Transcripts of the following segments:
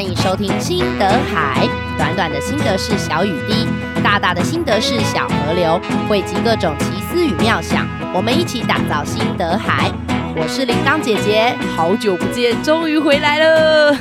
欢迎收听心得海，短短的心得是小雨滴，大大的心得是小河流，汇集各种奇思与妙想，我们一起打造心得海。我是铃铛姐姐，好久不见，终于回来了。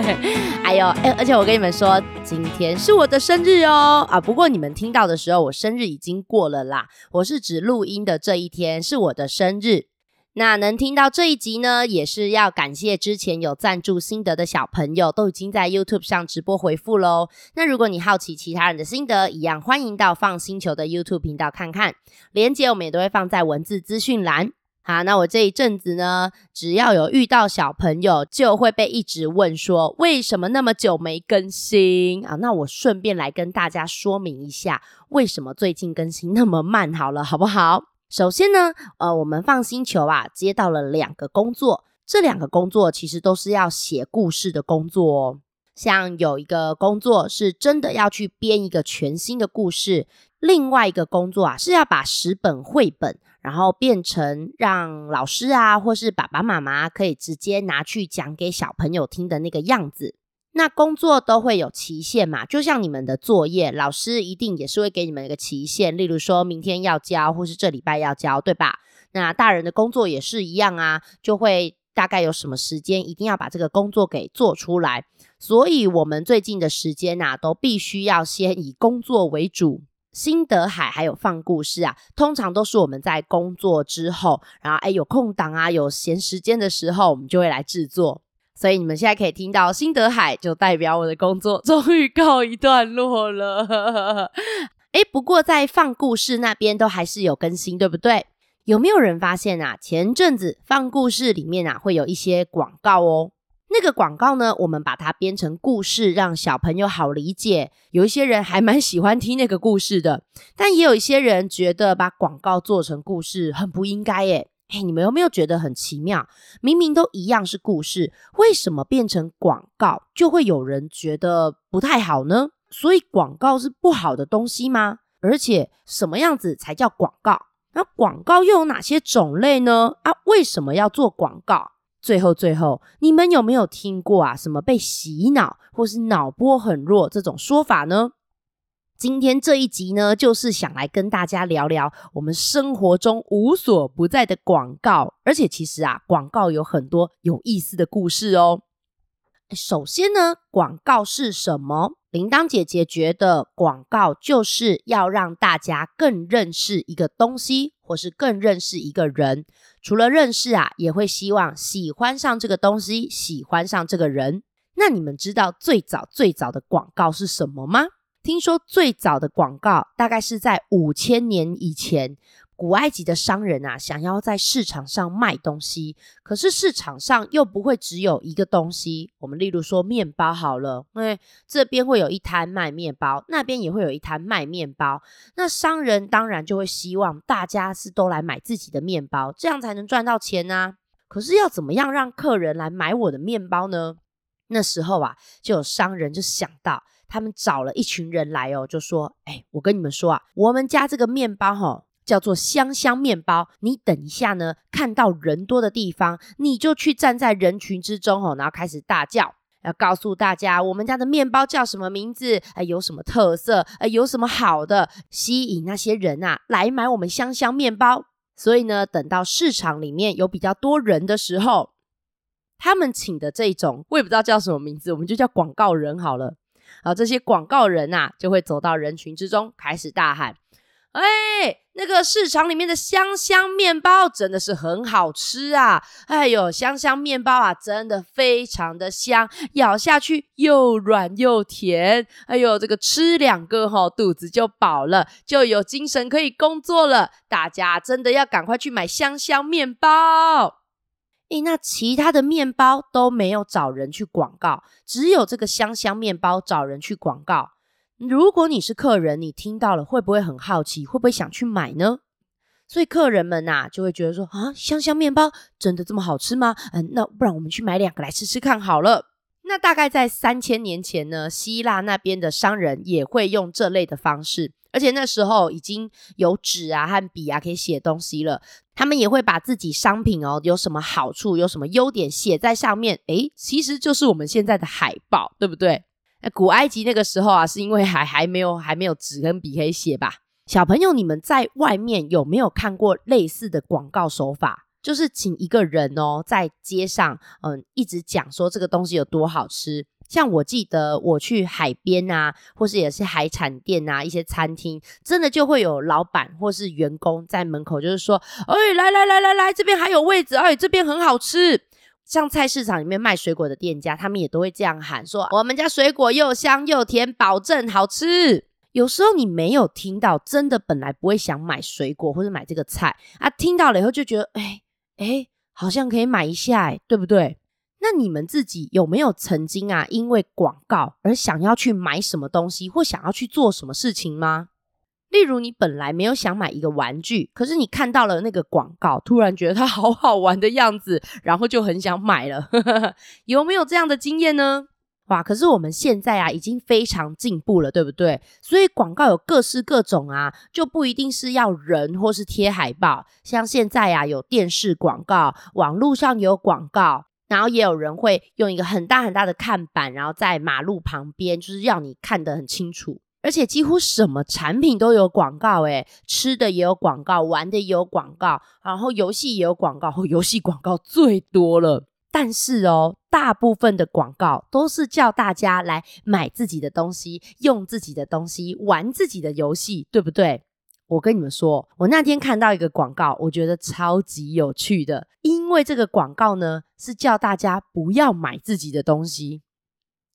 哎呦，哎，而且我跟你们说，今天是我的生日哦。啊，不过你们听到的时候，我生日已经过了啦。我是指录音的这一天是我的生日。那能听到这一集呢，也是要感谢之前有赞助心得的小朋友，都已经在 YouTube 上直播回复喽。那如果你好奇其他人的心得，一样欢迎到放星球的 YouTube 频道看看，连接我们也都会放在文字资讯栏。好，那我这一阵子呢，只要有遇到小朋友，就会被一直问说，为什么那么久没更新啊？那我顺便来跟大家说明一下，为什么最近更新那么慢，好了，好不好？首先呢，呃，我们放星球啊，接到了两个工作，这两个工作其实都是要写故事的工作哦。像有一个工作是真的要去编一个全新的故事，另外一个工作啊，是要把十本绘本。然后变成让老师啊，或是爸爸妈妈可以直接拿去讲给小朋友听的那个样子。那工作都会有期限嘛，就像你们的作业，老师一定也是会给你们一个期限，例如说明天要交，或是这礼拜要交，对吧？那大人的工作也是一样啊，就会大概有什么时间，一定要把这个工作给做出来。所以我们最近的时间啊，都必须要先以工作为主。心得海还有放故事啊，通常都是我们在工作之后，然后诶有空档啊，有闲时间的时候，我们就会来制作。所以你们现在可以听到心得海，就代表我的工作终于告一段落了。诶不过在放故事那边都还是有更新，对不对？有没有人发现啊？前阵子放故事里面啊，会有一些广告哦。那个广告呢，我们把它编成故事，让小朋友好理解。有一些人还蛮喜欢听那个故事的，但也有一些人觉得把广告做成故事很不应该耶。哎，你们有没有觉得很奇妙？明明都一样是故事，为什么变成广告就会有人觉得不太好呢？所以广告是不好的东西吗？而且什么样子才叫广告？那广告又有哪些种类呢？啊，为什么要做广告？最后，最后，你们有没有听过啊？什么被洗脑或是脑波很弱这种说法呢？今天这一集呢，就是想来跟大家聊聊我们生活中无所不在的广告，而且其实啊，广告有很多有意思的故事哦。首先呢，广告是什么？铃铛姐姐觉得广告就是要让大家更认识一个东西，或是更认识一个人。除了认识啊，也会希望喜欢上这个东西，喜欢上这个人。那你们知道最早最早的广告是什么吗？听说最早的广告大概是在五千年以前。古埃及的商人啊，想要在市场上卖东西，可是市场上又不会只有一个东西。我们例如说面包好了，因为这边会有一摊卖面包，那边也会有一摊卖面包。那商人当然就会希望大家是都来买自己的面包，这样才能赚到钱啊。可是要怎么样让客人来买我的面包呢？那时候啊，就有商人就想到，他们找了一群人来哦，就说：“哎，我跟你们说啊，我们家这个面包吼。”叫做香香面包，你等一下呢，看到人多的地方，你就去站在人群之中哦，然后开始大叫，要告诉大家我们家的面包叫什么名字，哎，有什么特色，哎，有什么好的，吸引那些人啊来买我们香香面包。所以呢，等到市场里面有比较多人的时候，他们请的这种，我也不知道叫什么名字，我们就叫广告人好了。然后这些广告人啊，就会走到人群之中，开始大喊。哎，那个市场里面的香香面包真的是很好吃啊！哎呦，香香面包啊，真的非常的香，咬下去又软又甜。哎呦，这个吃两个吼，肚子就饱了，就有精神可以工作了。大家真的要赶快去买香香面包。诶，那其他的面包都没有找人去广告，只有这个香香面包找人去广告。如果你是客人，你听到了会不会很好奇？会不会想去买呢？所以客人们呐、就会觉得说啊，香香面包真的这么好吃吗？嗯，那不然我们去买两个来吃吃看好了。那大概在三千年前呢，希腊那边的商人也会用这类的方式，而且那时候已经有纸啊和笔啊可以写东西了。他们也会把自己商品哦有什么好处、有什么优点写在上面。诶，其实就是我们现在的海报，对不对？那古埃及那个时候啊，是因为还还没有还没有纸跟笔可以写吧？小朋友，你们在外面有没有看过类似的广告手法？就是请一个人哦，在街上，嗯，一直讲说这个东西有多好吃。像我记得我去海边啊，或是也是海产店啊，一些餐厅，真的就会有老板或是员工在门口，就是说，哎，来来来来来，这边还有位置，哎，这边很好吃。像菜市场里面卖水果的店家，他们也都会这样喊说，我们家水果又香又甜，保证好吃。有时候你没有听到，真的本来不会想买水果或者买这个菜啊，听到了以后就觉得，哎哎，好像可以买一下，哎，对不对？那你们自己有没有曾经啊，因为广告而想要去买什么东西，或想要去做什么事情吗？例如，你本来没有想买一个玩具，可是你看到了那个广告，突然觉得它好好玩的样子，然后就很想买了。有没有这样的经验呢？哇！可是我们现在啊，已经非常进步了，对不对？所以广告有各式各种啊，就不一定是要人或是贴海报。像现在啊，有电视广告，网络上有广告。然后也有人会用一个很大很大的看板，然后在马路旁边，就是让你看得很清楚。而且几乎什么产品都有广告，诶，吃的也有广告，玩的也有广告，然后游戏也有广告，游戏广告最多了。但是哦，大部分的广告都是叫大家来买自己的东西，用自己的东西，玩自己的游戏，对不对？我跟你们说，我那天看到一个广告，我觉得超级有趣的，因为这个广告呢是叫大家不要买自己的东西。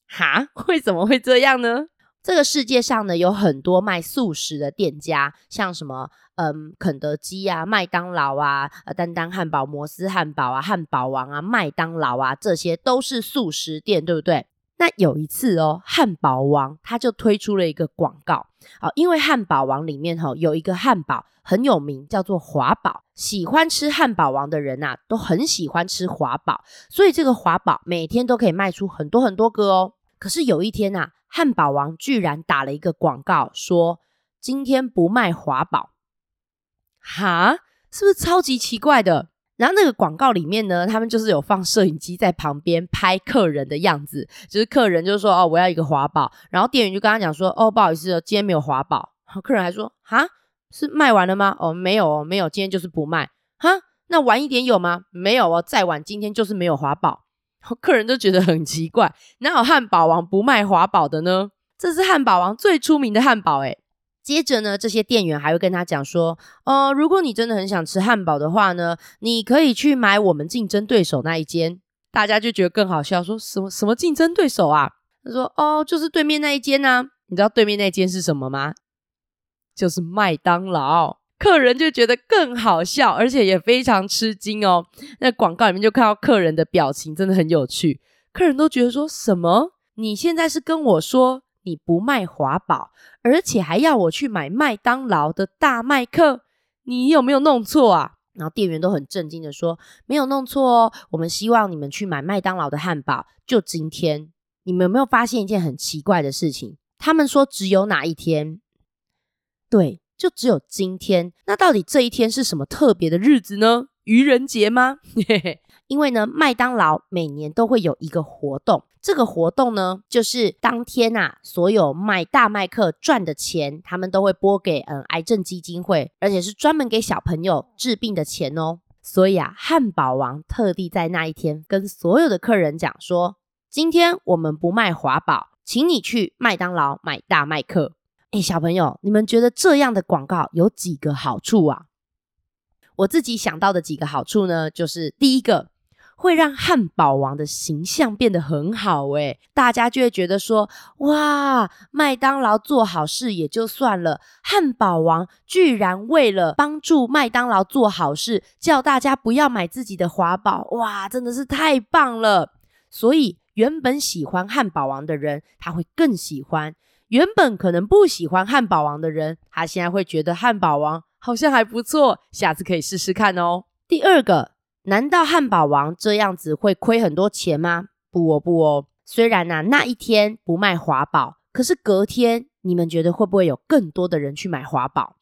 哈？为什么会这样呢？这个世界上呢有很多卖素食的店家，像什么嗯肯德基啊、麦当劳啊、呃丹丹汉堡、摩斯汉堡啊、汉堡王啊、麦当劳啊，这些都是素食店，对不对？那有一次哦，汉堡王他就推出了一个广告，啊，因为汉堡王里面哈有一个汉堡很有名，叫做华堡。喜欢吃汉堡王的人呐，都很喜欢吃华堡，所以这个华堡每天都可以卖出很多很多个哦。可是有一天呐，汉堡王居然打了一个广告，说今天不卖华堡，哈，是不是超级奇怪的？然后那个广告里面呢，他们就是有放摄影机在旁边拍客人的样子，就是客人就说哦，我要一个华堡，然后店员就跟他讲说哦，不好意思，今天没有华堡。客人还说哈，是卖完了吗？哦，没有哦，没有，今天就是不卖。哈，那晚一点有吗？没有哦，再晚今天就是没有华堡。客人都觉得很奇怪，哪有汉堡王不卖华堡的呢？这是汉堡王最出名的汉堡诶。接着呢，这些店员还会跟他讲说，呃，如果你真的很想吃汉堡的话呢，你可以去买我们竞争对手那一间。大家就觉得更好笑，说什么什么竞争对手啊？他说，哦，就是对面那一间啊。你知道对面那间是什么吗？就是麦当劳。客人就觉得更好笑，而且也非常吃惊哦。那广告里面就看到客人的表情，真的很有趣。客人都觉得说什么？你现在是跟我说？你不卖华宝，而且还要我去买麦当劳的大麦克，你有没有弄错啊？然后店员都很震惊的说：“没有弄错哦，我们希望你们去买麦当劳的汉堡。就今天，你们有没有发现一件很奇怪的事情？他们说只有哪一天？对，就只有今天。那到底这一天是什么特别的日子呢？愚人节吗？因为呢，麦当劳每年都会有一个活动，这个活动呢，就是当天啊，所有卖大麦克赚的钱，他们都会拨给嗯癌症基金会，而且是专门给小朋友治病的钱哦。所以啊，汉堡王特地在那一天跟所有的客人讲说，今天我们不卖华堡，请你去麦当劳买大麦克。诶，小朋友，你们觉得这样的广告有几个好处啊？我自己想到的几个好处呢，就是第一个。会让汉堡王的形象变得很好诶，大家就会觉得说，哇，麦当劳做好事也就算了，汉堡王居然为了帮助麦当劳做好事，叫大家不要买自己的华堡，哇，真的是太棒了。所以原本喜欢汉堡王的人，他会更喜欢；原本可能不喜欢汉堡王的人，他现在会觉得汉堡王好像还不错，下次可以试试看哦。第二个。难道汉堡王这样子会亏很多钱吗？不哦，不哦。虽然呐、那一天不卖华宝，可是隔天你们觉得会不会有更多的人去买华宝？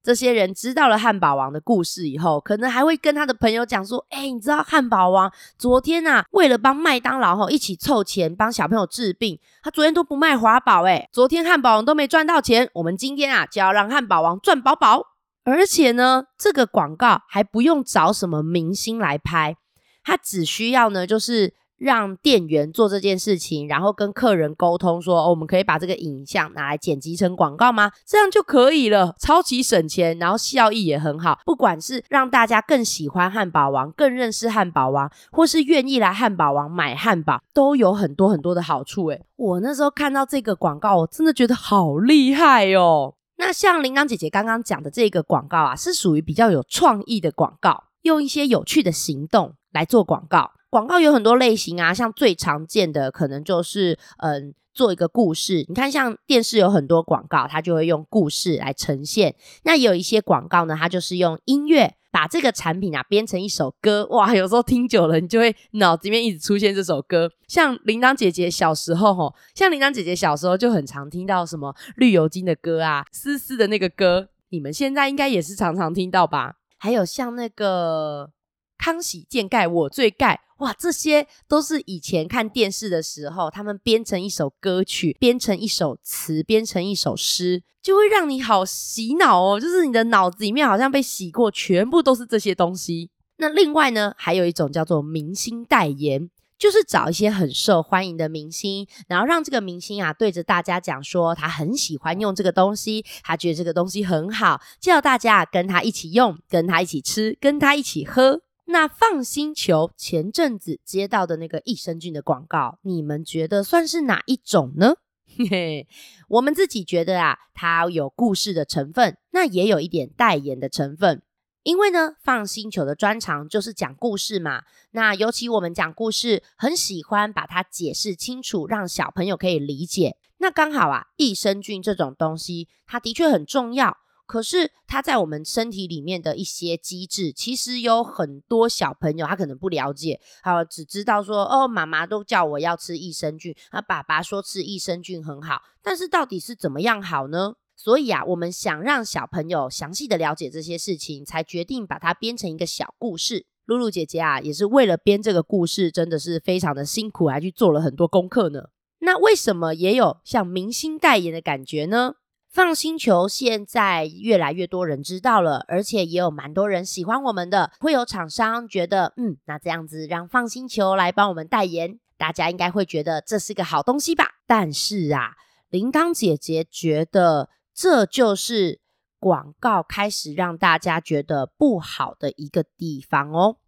这些人知道了汉堡王的故事以后，可能还会跟他的朋友讲说：“哎，你知道汉堡王昨天啊，为了帮麦当劳吼一起凑钱帮小朋友治病，他昨天都不卖华宝，哎，昨天汉堡王都没赚到钱，我们今天啊就要让汉堡王赚饱饱。而且呢，这个广告还不用找什么明星来拍，他只需要呢就是。”让店员做这件事情，然后跟客人沟通说：“，我们可以把这个影像拿来剪辑成广告吗？这样就可以了，超级省钱，然后效益也很好。不管是让大家更喜欢汉堡王，更认识汉堡王，或是愿意来汉堡王买汉堡，都有很多很多的好处。诶，我那时候看到这个广告，我真的觉得好厉害哦。那像铃铛姐姐刚刚讲的这个广告啊，是属于比较有创意的广告，用一些有趣的行动来做广告。广告有很多类型啊，像最常见的可能就是，嗯，做一个故事。你看，像电视有很多广告，它就会用故事来呈现。那有一些广告呢，它就是用音乐把这个产品啊编成一首歌。哇，有时候听久了，你就会脑子里面一直出现这首歌。像铃铛姐姐小时候，吼，像铃铛姐姐小时候就很常听到什么绿油精的歌啊，丝丝的那个歌，你们现在应该也是常常听到吧？还有像那个康熙健盖我最盖。哇，这些都是以前看电视的时候，他们编成一首歌曲，编成一首词，编成一首诗，就会让你好洗脑哦。就是你的脑子里面好像被洗过，全部都是这些东西。那另外呢，还有一种叫做明星代言，就是找一些很受欢迎的明星，然后让这个明星啊对着大家讲说他很喜欢用这个东西，他觉得这个东西很好，叫大家跟他一起用，跟他一起吃，跟他一起喝。那放心球前阵子接到的那个益生菌的广告，你们觉得算是哪一种呢？嘿嘿，我们自己觉得啊，它有故事的成分，那也有一点代言的成分。因为呢放星球的专长就是讲故事嘛。那尤其我们讲故事，很喜欢把它解释清楚，让小朋友可以理解。那刚好啊，益生菌这种东西，它的确很重要。可是它在我们身体里面的一些机制，其实有很多小朋友他可能不了解，好，只知道说哦，妈妈都叫我要吃益生菌，啊，爸爸说吃益生菌很好，但是到底是怎么样好呢？所以啊，我们想让小朋友详细的了解这些事情，才决定把它编成一个小故事。露露姐姐啊，也是为了编这个故事，真的是非常的辛苦，还去做了很多功课呢。那为什么也有像明星代言的感觉呢？FUN 星球现在越来越多人知道了，而且也有蛮多人喜欢我们的。会有厂商觉得，嗯，那这样子让 FUN 星球来帮我们代言，大家应该会觉得这是个好东西吧？但是啊，铃铛姐姐觉得这就是广告开始让大家觉得不好的一个地方哦。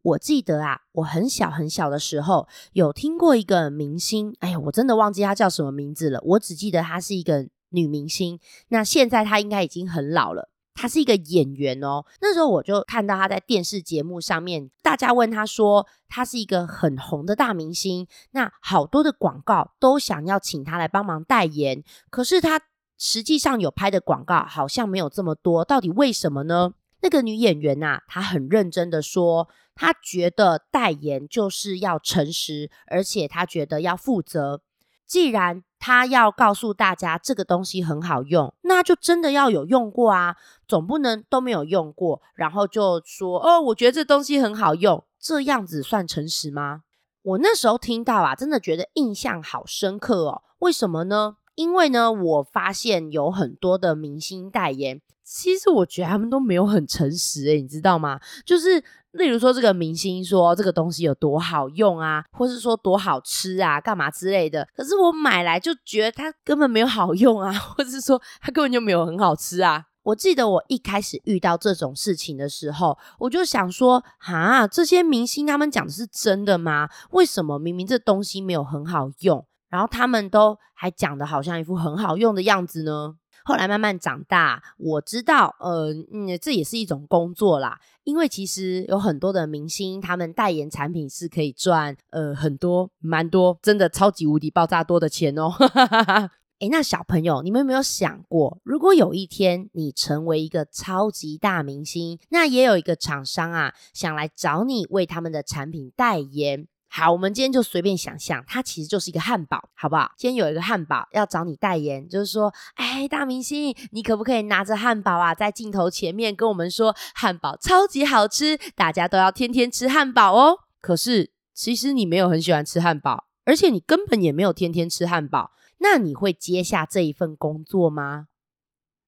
我记得啊，我很小很小的时候有听过一个明星，哎呀，我真的忘记他叫什么名字了，我只记得他是一个。女明星，那现在她应该已经很老了。她是一个演员哦。那时候我就看到她在电视节目上面，大家问她说，她是一个很红的大明星，那好多的广告都想要请她来帮忙代言，可是她实际上有拍的广告好像没有这么多，到底为什么呢？那个女演员呐，她很认真的说，她觉得代言就是要诚实，而且她觉得要负责。既然她要告诉大家这个东西很好用，那就真的要有用过啊，总不能都没有用过，然后就说哦，我觉得这东西很好用，这样子算诚实吗？我那时候听到啊，真的觉得印象好深刻哦。为什么呢？因为呢，我发现有很多的明星代言，其实我觉得他们都没有很诚实诶，你知道吗？就是。例如说，这个明星说这个东西有多好用啊，或是说多好吃啊，干嘛之类的。可是我买来就觉得它根本没有好用啊，或是说它根本就没有很好吃啊。我记得我一开始遇到这种事情的时候，我就想说，哈，这些明星他们讲的是真的吗？为什么明明这东西没有很好用，然后他们都还讲的好像一副很好用的样子呢？后来慢慢长大，我知道，呃，嗯，这也是一种工作啦。因为其实有很多的明星，他们代言产品是可以赚，呃，很多，蛮多，真的超级无敌爆炸多的钱哦。诶，那小朋友，你们有没有想过，如果有一天你成为一个超级大明星，那也有一个厂商啊，想来找你为他们的产品代言，好，我们今天就随便想象，它其实就是一个汉堡，好不好？今天有一个汉堡要找你代言，就是说，哎，大明星，你可不可以拿着汉堡啊，在镜头前面跟我们说，汉堡超级好吃，大家都要天天吃汉堡哦。可是，其实你没有很喜欢吃汉堡，而且你根本也没有天天吃汉堡，那你会接下这一份工作吗？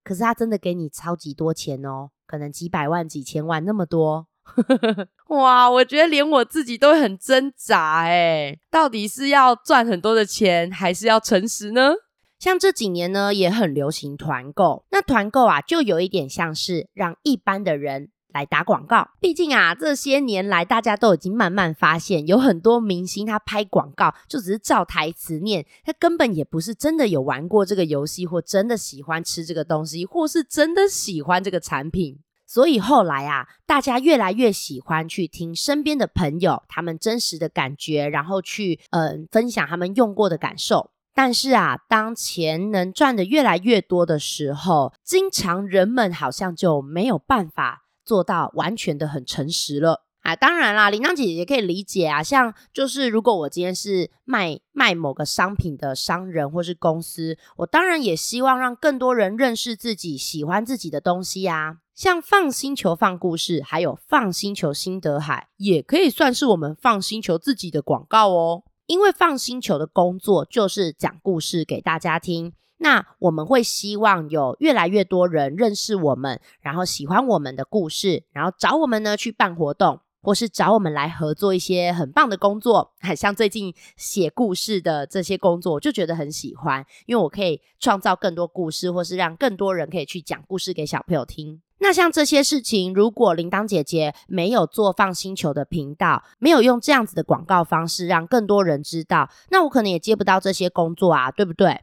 可是他真的给你超级多钱哦，可能几百万、几千万那么多。哇，我觉得连我自己都很挣扎诶，到底是要赚很多的钱，还是要诚实呢？像这几年呢，也很流行团购。那团购啊，就有一点像是让一般的人来打广告。毕竟啊，这些年来大家都已经慢慢发现，有很多明星他拍广告就只是照台词念，他根本也不是真的有玩过这个游戏，或真的喜欢吃这个东西，或是真的喜欢这个产品。所以后来啊，大家越来越喜欢去听身边的朋友他们真实的感觉，然后去嗯、分享他们用过的感受。但是啊，当钱能赚得越来越多的时候，经常人们好像就没有办法做到完全的很诚实了。啊，当然啦，铃铛姐姐可以理解啊。像就是，如果我今天是卖卖某个商品的商人或是公司，我当然也希望让更多人认识自己，喜欢自己的东西啊。像放星球放故事，还有放星球心得海，也可以算是我们放星球自己的广告哦。因为放星球的工作就是讲故事给大家听。那我们会希望有越来越多人认识我们，然后喜欢我们的故事，然后找我们呢去办活动。或是找我们来合作一些很棒的工作，像最近写故事的这些工作，我就觉得很喜欢，因为我可以创造更多故事，或是让更多人可以去讲故事给小朋友听。那像这些事情，如果铃铛姐姐没有做放星球的频道，没有用这样子的广告方式让更多人知道，那我可能也接不到这些工作啊，对不对？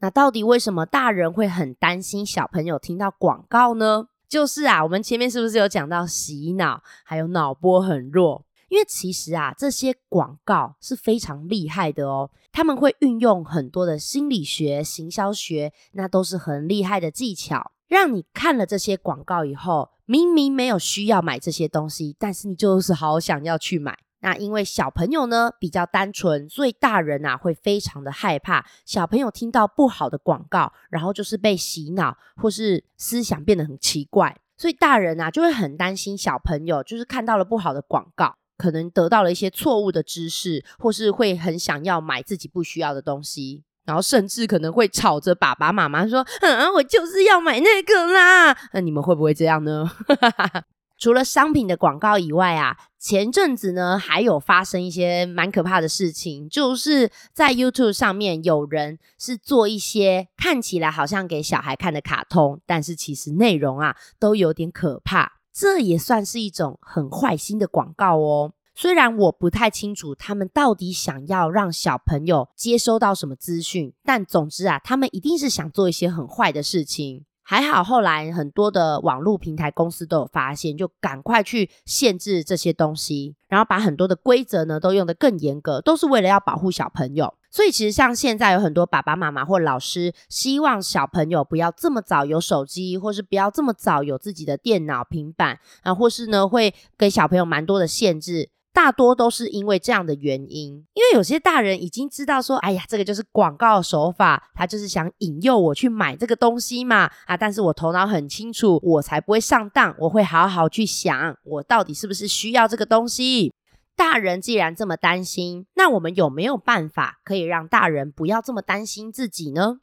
那到底为什么大人会很担心小朋友听到广告呢？就是啊，我们前面是不是有讲到洗脑，还有脑波很弱？因为其实啊，这些广告是非常厉害的哦，他们会运用很多的心理学、行销学，那都是很厉害的技巧，让你看了这些广告以后，明明没有需要买这些东西，但是你就是好想要去买。那因为小朋友呢比较单纯，所以大人、啊、会非常的害怕小朋友听到不好的广告，然后就是被洗脑，或是思想变得很奇怪，所以大人啊就会很担心小朋友就是看到了不好的广告，可能得到了一些错误的知识，或是会很想要买自己不需要的东西，然后甚至可能会吵着爸爸妈妈说：“嗯，我就是要买那个啦。”那你们会不会这样呢？除了商品的广告以外啊，前阵子呢还有发生一些蛮可怕的事情，就是在 YouTube 上面有人是做一些看起来好像给小孩看的卡通，但是其实内容啊都有点可怕，这也算是一种很坏心的广告哦。虽然我不太清楚他们到底想要让小朋友接收到什么资讯，但总之啊，他们一定是想做一些很坏的事情。还好，后来很多的网络平台公司都有发现，就赶快去限制这些东西，然后把很多的规则呢都用得更严格，都是为了要保护小朋友。所以其实像现在有很多爸爸妈妈或老师，希望小朋友不要这么早有手机，或是不要这么早有自己的电脑、平板啊，或是呢会给小朋友蛮多的限制。大多都是因为这样的原因，因为有些大人已经知道说，哎呀，这个就是广告手法，他就是想引诱我去买这个东西嘛，啊，但是我头脑很清楚，我才不会上当，我会好好去想，我到底是不是需要这个东西。大人既然这么担心，那我们有没有办法可以让大人不要这么担心自己呢？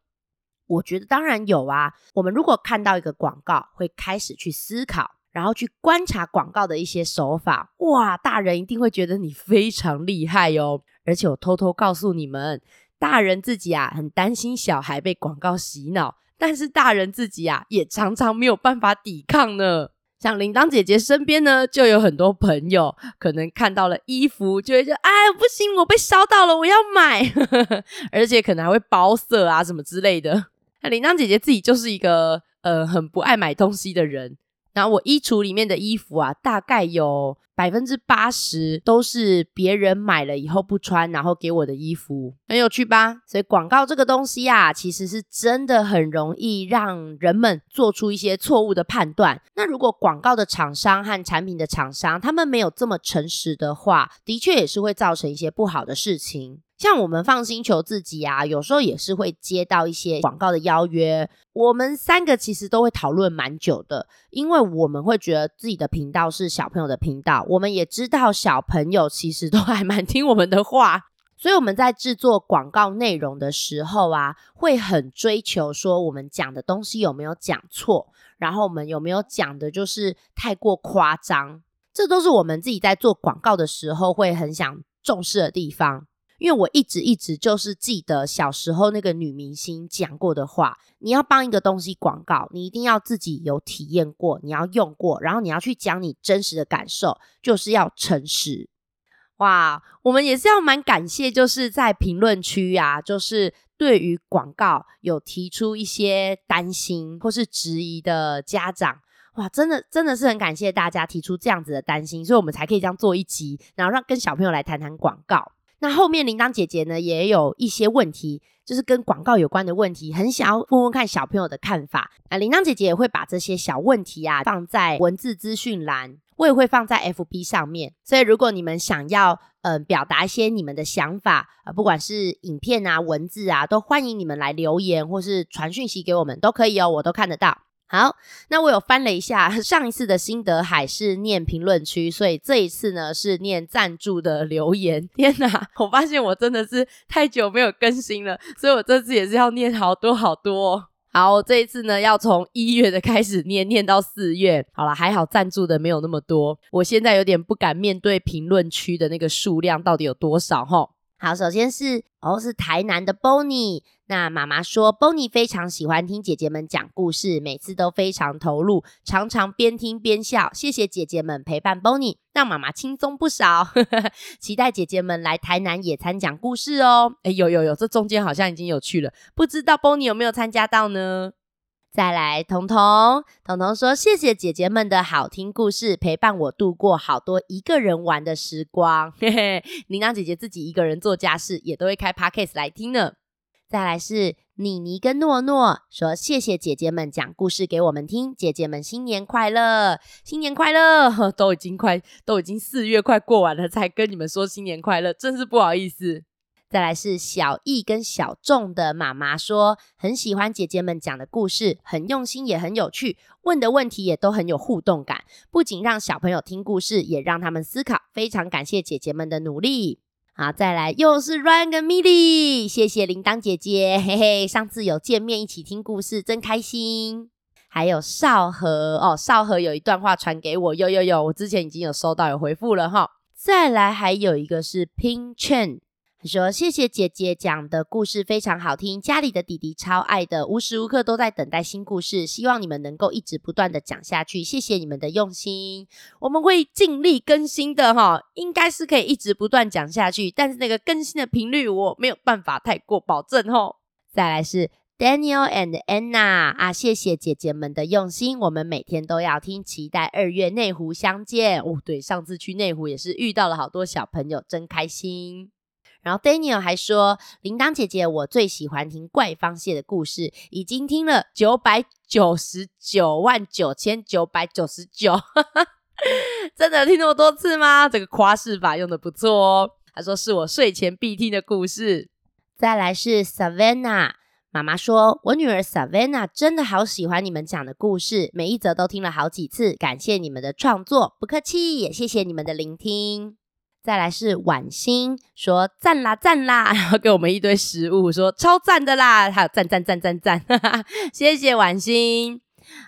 我觉得当然有啊，我们如果看到一个广告，会开始去思考。然后去观察广告的一些手法，哇，大人一定会觉得你非常厉害哦。而且我偷偷告诉你们，大人自己啊很担心小孩被广告洗脑，但是大人自己啊也常常没有办法抵抗呢。像铃铛姐姐身边呢，就有很多朋友，可能看到了衣服就会说：“哎，不行，我被烧到了，我要买。”而且可能还会包色啊什么之类的。那铃铛姐姐自己就是一个呃很不爱买东西的人。然后我衣橱里面的衣服啊，大概有百分之八十都是别人买了以后不穿，然后给我的衣服，很有趣吧？所以广告这个东西啊，其实是真的很容易让人们做出一些错误的判断。那如果广告的厂商和产品的厂商，他们没有这么诚实的话，的确也是会造成一些不好的事情。像我们放心求自己啊，有时候也是会接到一些广告的邀约。我们三个其实都会讨论蛮久的，因为我们会觉得自己的频道是小朋友的频道，我们也知道小朋友其实都还蛮听我们的话，所以我们在制作广告内容的时候啊，会很追求说我们讲的东西有没有讲错，然后我们有没有讲的就是太过夸张，这都是我们自己在做广告的时候会很想重视的地方。因为我一直一直就是记得小时候那个女明星讲过的话，你要帮一个东西广告，你一定要自己有体验过，你要用过，然后你要去讲你真实的感受，就是要诚实。哇，我们也是要蛮感谢，就是在评论区啊，就是对于广告有提出一些担心或是质疑的家长，哇，真的真的是很感谢大家提出这样子的担心，所以我们才可以这样做一集，然后让跟小朋友来谈谈广告。那后面铃铛姐姐呢，也有一些问题，就是跟广告有关的问题，很想要问问看小朋友的看法。啊，铃铛姐姐也会把这些小问题啊放在文字资讯栏，我也会放在 FB 上面。所以如果你们想要嗯、表达一些你们的想法啊，不管是影片啊、文字啊，都欢迎你们来留言或是传讯息给我们，都可以哦，我都看得到。好，那我有翻了一下，上一次的心得海是念评论区，所以这一次呢是念赞助的留言。天哪，我发现我真的是太久没有更新了，所以我这次也是要念好多好多。好，这一次呢要从一月的开始念，念到四月。好了，还好赞助的没有那么多，我现在有点不敢面对评论区的那个数量到底有多少哈。好，首先是哦，是台南的 Bonnie。那妈妈说，Bonnie 非常喜欢听姐姐们讲故事，每次都非常投入，常常边听边笑。谢谢姐姐们陪伴 Bonnie，让妈妈轻松不少。期待姐姐们来台南野餐讲故事哦。哎，有有有，这中间好像已经有去了，不知道 Bonnie 有没有参加到呢？再来，彤彤，彤彤说：“谢谢姐姐们的好听故事，陪伴我度过好多一个人玩的时光。”嘿嘿，铃铛姐姐自己一个人做家事，也都会开 Podcast 来听呢。再来是妮妮跟诺诺说：“谢谢姐姐们讲故事给我们听，姐姐们新年快乐，新年快乐！都已经快，都已经四月快过完了，才跟你们说新年快乐，真是不好意思。”再来是小易跟小众的妈妈说，很喜欢姐姐们讲的故事，很用心也很有趣，问的问题也都很有互动感，不仅让小朋友听故事，也让他们思考。非常感谢姐姐们的努力。好，再来又是 Ryan 跟 Milly，谢谢铃铛姐姐，嘿嘿，上次有见面一起听故事，真开心。还有少和哦，少和有一段话传给我，有有有，我之前已经有收到有回复了哈。再来还有一个是 Pin Chen。说谢谢姐姐讲的故事非常好听，家里的弟弟超爱的，无时无刻都在等待新故事，希望你们能够一直不断的讲下去，谢谢你们的用心，我们会尽力更新的哈，应该是可以一直不断讲下去，但是那个更新的频率我没有办法太过保证哈。再来是 Daniel and Anna 啊，谢谢姐姐们的用心，我们每天都要听，期待二月内湖相见哦。对，上次去内湖也是遇到了好多小朋友，真开心。然后 Daniel 还说：“铃铛姐姐，我最喜欢听怪方蟹的故事，已经听了九百九十九万九千九百九十九，真的听那么多次吗？这个夸饰法用的不错哦。”他说：“是我睡前必听的故事。”再来是 Savannah 妈妈说：“我女儿 Savannah 真的好喜欢你们讲的故事，每一则都听了好几次，感谢你们的创作，不客气，也谢谢你们的聆听。”再来是婉欣说赞啦赞啦，然后给我们一堆食物，说超赞的啦，还有赞赞赞赞赞，哈哈，谢谢婉欣。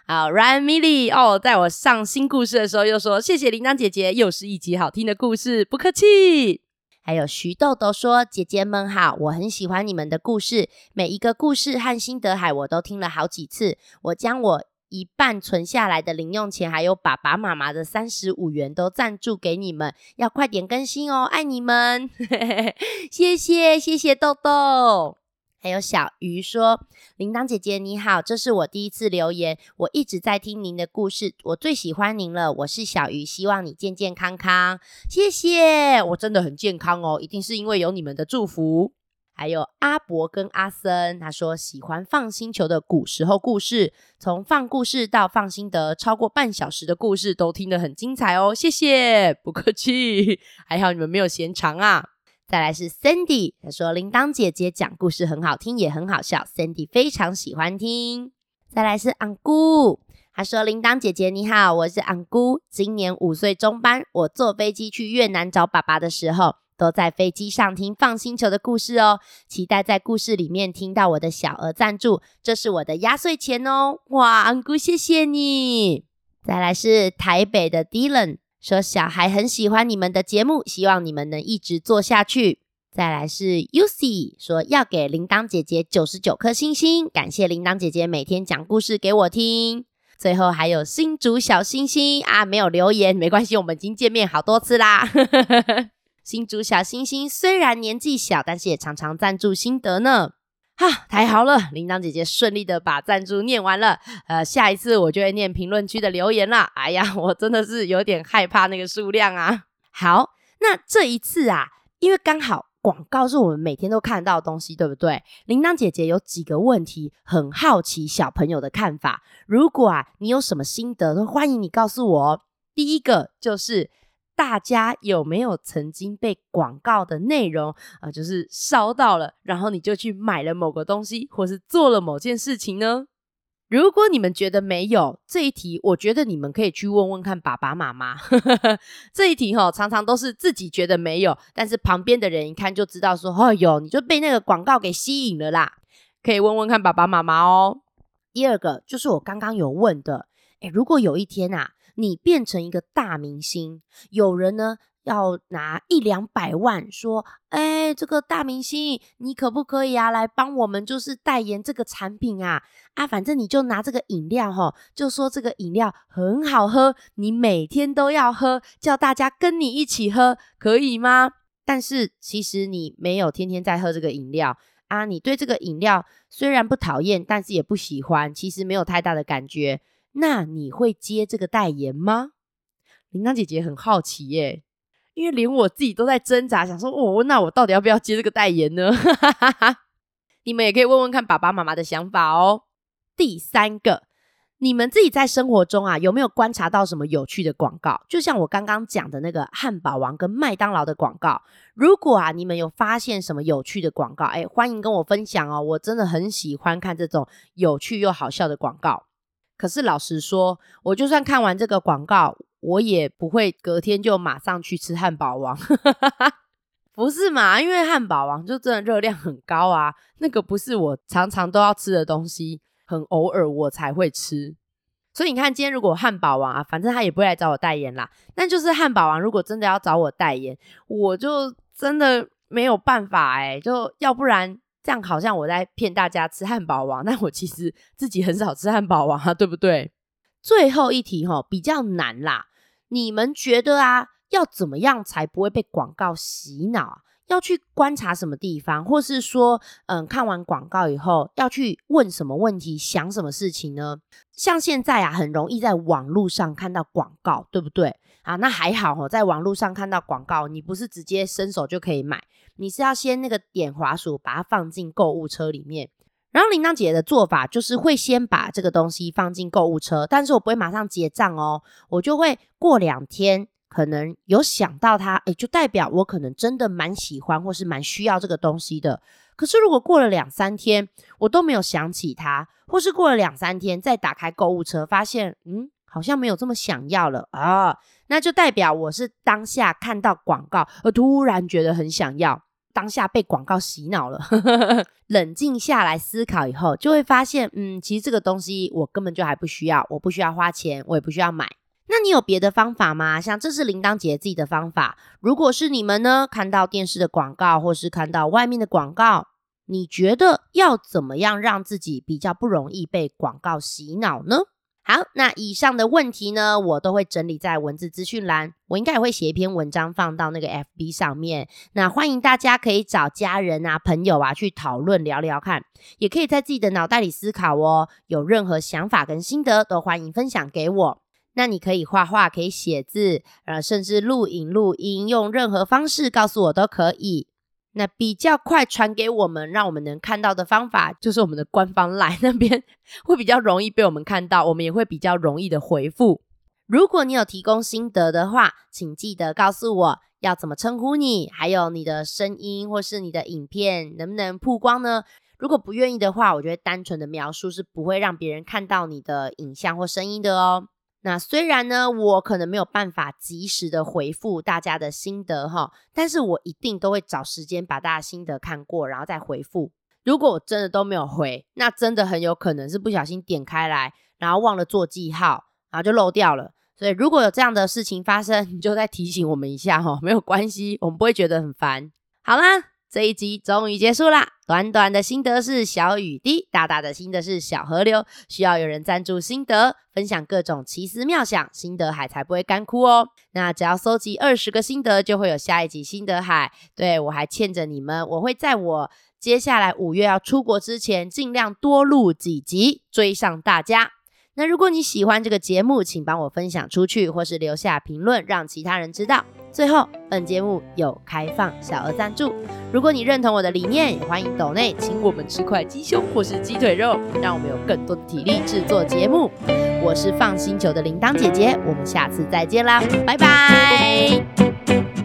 好，Ryan Milly 哦，在我上新故事的时候又说谢谢铃铛姐姐，又是一集好听的故事，不客气。还有徐豆豆说姐姐们好，我很喜欢你们的故事，每一个故事和心得海我都听了好几次，我将我。一半存下来的零用钱，还有爸爸妈妈的三十五元都赞助给你们，要快点更新哦，爱你们，谢谢谢谢豆豆。还有小鱼说：“铃铛姐姐你好，这是我第一次留言，我一直在听您的故事，我最喜欢您了。我是小鱼，希望你健健康康。谢谢，我真的很健康哦，一定是因为有你们的祝福。”还有阿伯跟阿森，他说喜欢放星球的古时候故事，从放故事到放心得，超过半小时的故事都听得很精彩哦。谢谢，不客气，还好你们没有嫌长啊。再来是 Sandy，他说铃铛姐姐讲故事很好听，也很好笑，Sandy 非常喜欢听。再来是安姑，他说铃铛姐姐你好，我是安姑，今年五岁中班，我坐飞机去越南找爸爸的时候，都在飞机上听放星球的故事哦，期待在故事里面听到我的小额赞助，这是我的压岁钱哦。哇，安姑谢谢你。再来是台北的 Dylan。说小孩很喜欢你们的节目，希望你们能一直做下去。再来是 Uc 说要给铃铛姐姐九十九颗星星，感谢铃铛姐姐每天讲故事给我听。最后还有新竹小星星啊，没有留言没关系，我们已经见面好多次啦。新竹小星星虽然年纪小，但是也常常赞助心得呢。哈，太好了！铃铛姐姐顺利的把赞助念完了，呃，下一次我就会念评论区的留言啦。哎呀，我真的是有点害怕那个数量啊。好，那这一次啊，因为刚好广告是我们每天都看到的东西，对不对？铃铛姐姐有几个问题，很好奇小朋友的看法。如果啊，你有什么心得，都欢迎你告诉我。第一个就是。大家有没有曾经被广告的内容啊、就是烧到了，然后你就去买了某个东西，或是做了某件事情呢？如果你们觉得没有这一题，我觉得你们可以去问问看爸爸妈妈。这一题哈、哦，常常都是自己觉得没有，但是旁边的人一看就知道说，哦哟，你就被那个广告给吸引了啦。可以问问看爸爸妈妈哦。第二个就是我刚刚有问的，诶，如果有一天啊。你变成一个大明星，有人呢要拿一两百万，说：“哎，这个大明星，你可不可以啊，来帮我们就是代言这个产品啊？啊，反正你就拿这个饮料齁，就说这个饮料很好喝，你每天都要喝，叫大家跟你一起喝，可以吗？但是其实你没有天天在喝这个饮料啊，你对这个饮料虽然不讨厌，但是也不喜欢，其实没有太大的感觉。”那你会接这个代言吗？铃铛姐姐很好奇耶，因为连我自己都在挣扎，想说哦，那我到底要不要接这个代言呢？你们也可以问问看爸爸妈妈的想法哦。第三个，你们自己在生活中啊，有没有观察到什么有趣的广告？就像我刚刚讲的那个汉堡王跟麦当劳的广告。如果啊，你们有发现什么有趣的广告，哎，欢迎跟我分享哦。我真的很喜欢看这种有趣又好笑的广告。可是老实说，我就算看完这个广告，我也不会隔天就马上去吃汉堡王，不是嘛？因为汉堡王就真的热量很高啊，那个不是我常常都要吃的东西，很偶尔我才会吃。所以你看，今天如果汉堡王啊，反正他也不会来找我代言啦。但就是汉堡王如果真的要找我代言，我就真的没有办法欸，就要不然。这样好像我在骗大家吃汉堡王，但我其实自己很少吃汉堡王啊，对不对？最后一题齁，比较难啦。你们觉得啊，要怎么样才不会被广告洗脑啊？要去观察什么地方，或是说，嗯，看完广告以后要去问什么问题，想什么事情呢？像现在啊，很容易在网络上看到广告，对不对？啊，那还好哦，在网络上看到广告，你不是直接伸手就可以买，你是要先那个点滑鼠，把它放进购物车里面。然后铃铛姐的做法就是会先把这个东西放进购物车，但是我不会马上结账哦，我就会过两天。可能有想到它，诶，就代表我可能真的蛮喜欢或是蛮需要这个东西的。可是如果过了两三天，我都没有想起它，或是过了两三天再打开购物车，发现嗯，好像没有这么想要了啊，那就代表我是当下看到广告而突然觉得很想要，当下被广告洗脑了。冷静下来思考以后，就会发现，嗯，其实这个东西我根本就还不需要，我不需要花钱，我也不需要买。那你有别的方法吗？像这是铃铛姐自己的方法。如果是你们呢？看到电视的广告，或是看到外面的广告，你觉得要怎么样让自己比较不容易被广告洗脑呢？好，那以上的问题呢，我都会整理在文字资讯栏。我应该也会写一篇文章放到那个 FB 上面。那欢迎大家可以找家人啊、朋友啊去讨论聊聊看，也可以在自己的脑袋里思考哦。有任何想法跟心得，都欢迎分享给我。那你可以画画，可以写字，呃，甚至录影、录音，用任何方式告诉我都可以。那比较快传给我们，让我们能看到的方法，就是我们的官方 LINE 那边会比较容易被我们看到，我们也会比较容易的回复。如果你有提供心得的话，请记得告诉我要怎么称呼你，还有你的声音或是你的影片能不能曝光呢？如果不愿意的话，我觉得单纯的描述是不会让别人看到你的影像或声音的哦。那虽然呢，我可能没有办法及时的回复大家的心得哈，但是我一定都会找时间把大家心得看过，然后再回复。如果我真的都没有回，那真的很有可能是不小心点开来，然后忘了做记号，然后就漏掉了。所以如果有这样的事情发生，你就再提醒我们一下哈，没有关系，我们不会觉得很烦。好啦。这一集终于结束啦！短短的心得是小雨滴，大大的心得是小河流。需要有人赞助心得，分享各种奇思妙想，心得海才不会干枯哦。那只要搜集二十个心得，就会有下一集心得海。对，我还欠着你们，我会在我接下来五月要出国之前，尽量多录几集，追上大家。那如果你喜欢这个节目，请帮我分享出去，或是留下评论，让其他人知道。最后，本节目有开放小额赞助，如果你认同我的理念，也欢迎抖内请我们吃块鸡胸或是鸡腿肉，让我们有更多的体力制作节目。我是 FUN 星球的铃铛姐姐，我们下次再见啦，拜拜。